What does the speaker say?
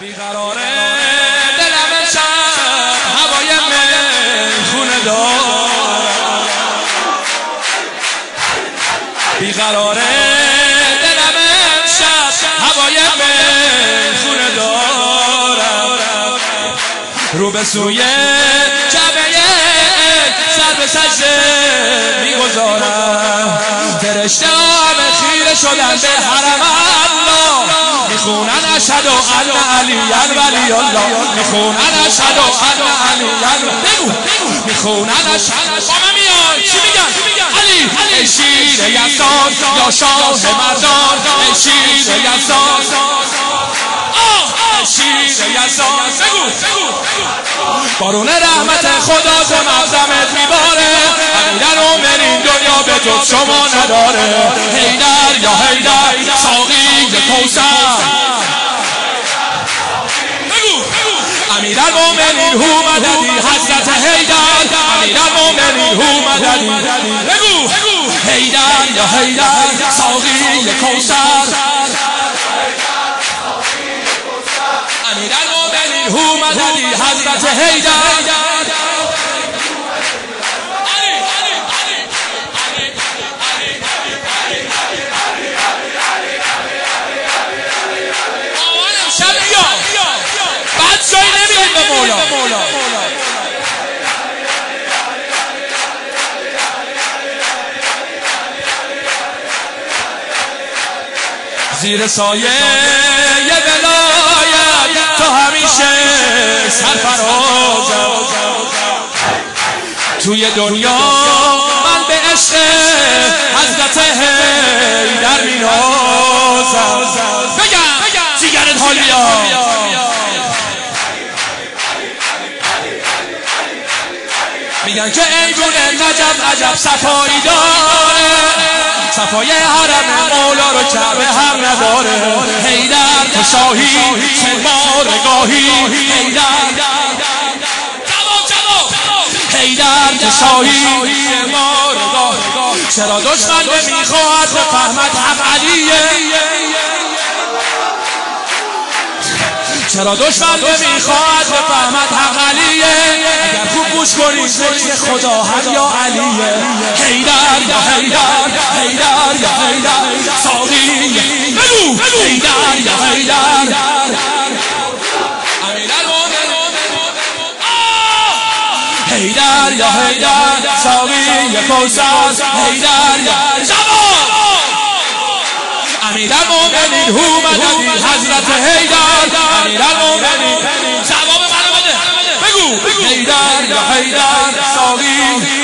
بیقراره دلم شب هوای من خونه دار. بیقراره دلم شب هوای من خونه دارم رو به سوی جبه به سجده می‌گذارم. فرشته همه خیره شدن به حرم الله. می‌خونن اشهد و ان علی ولی الله. می‌خونن اشهد و ان علی بگو. می‌خونن اشهد. با من میان چی میگن؟ علی. ای شیر یزدان یا شاه مردان. ای شیر یزدان شیر یزدان بگو بارون رحمت خدا تو مغزمت میباره. امیدن و مرین دنیا به جز شما نداره. هیدر یا هیدر ساقی کوسر امیر المومنین هو مددی حضرت حیدر. امیر المومنین هو مددی بگو. حیدر یا حیدر ساقی کوسر هو مددی حضرت حیدر. زیر سایه. توی دنیا من به عشق حضرت در مینازم بگم جیگرت حالیا میگن که ایدون نجف عجب صفایی داره. صفای حرم مولا رو کعبه هم نداره. حیدر تو شاهی سلما رگاهی حیدر. حیدر تو شاهی چرا دشمن به می‌خواهد به فهمت حق علیه؟ چرا دشمن می‌خواد به فهمت حق علیه؟ اگر خوب گوش کنی ذکر خدا هم یا علیه؟ حیدر یا حیدر یا حیدر ساقی یا کوسر حیدر یا جواب امیر المومنین هو مددی حضرت حیدر. امیر المومنین جواب منو بده بگو حیدر یا حیدر ساقی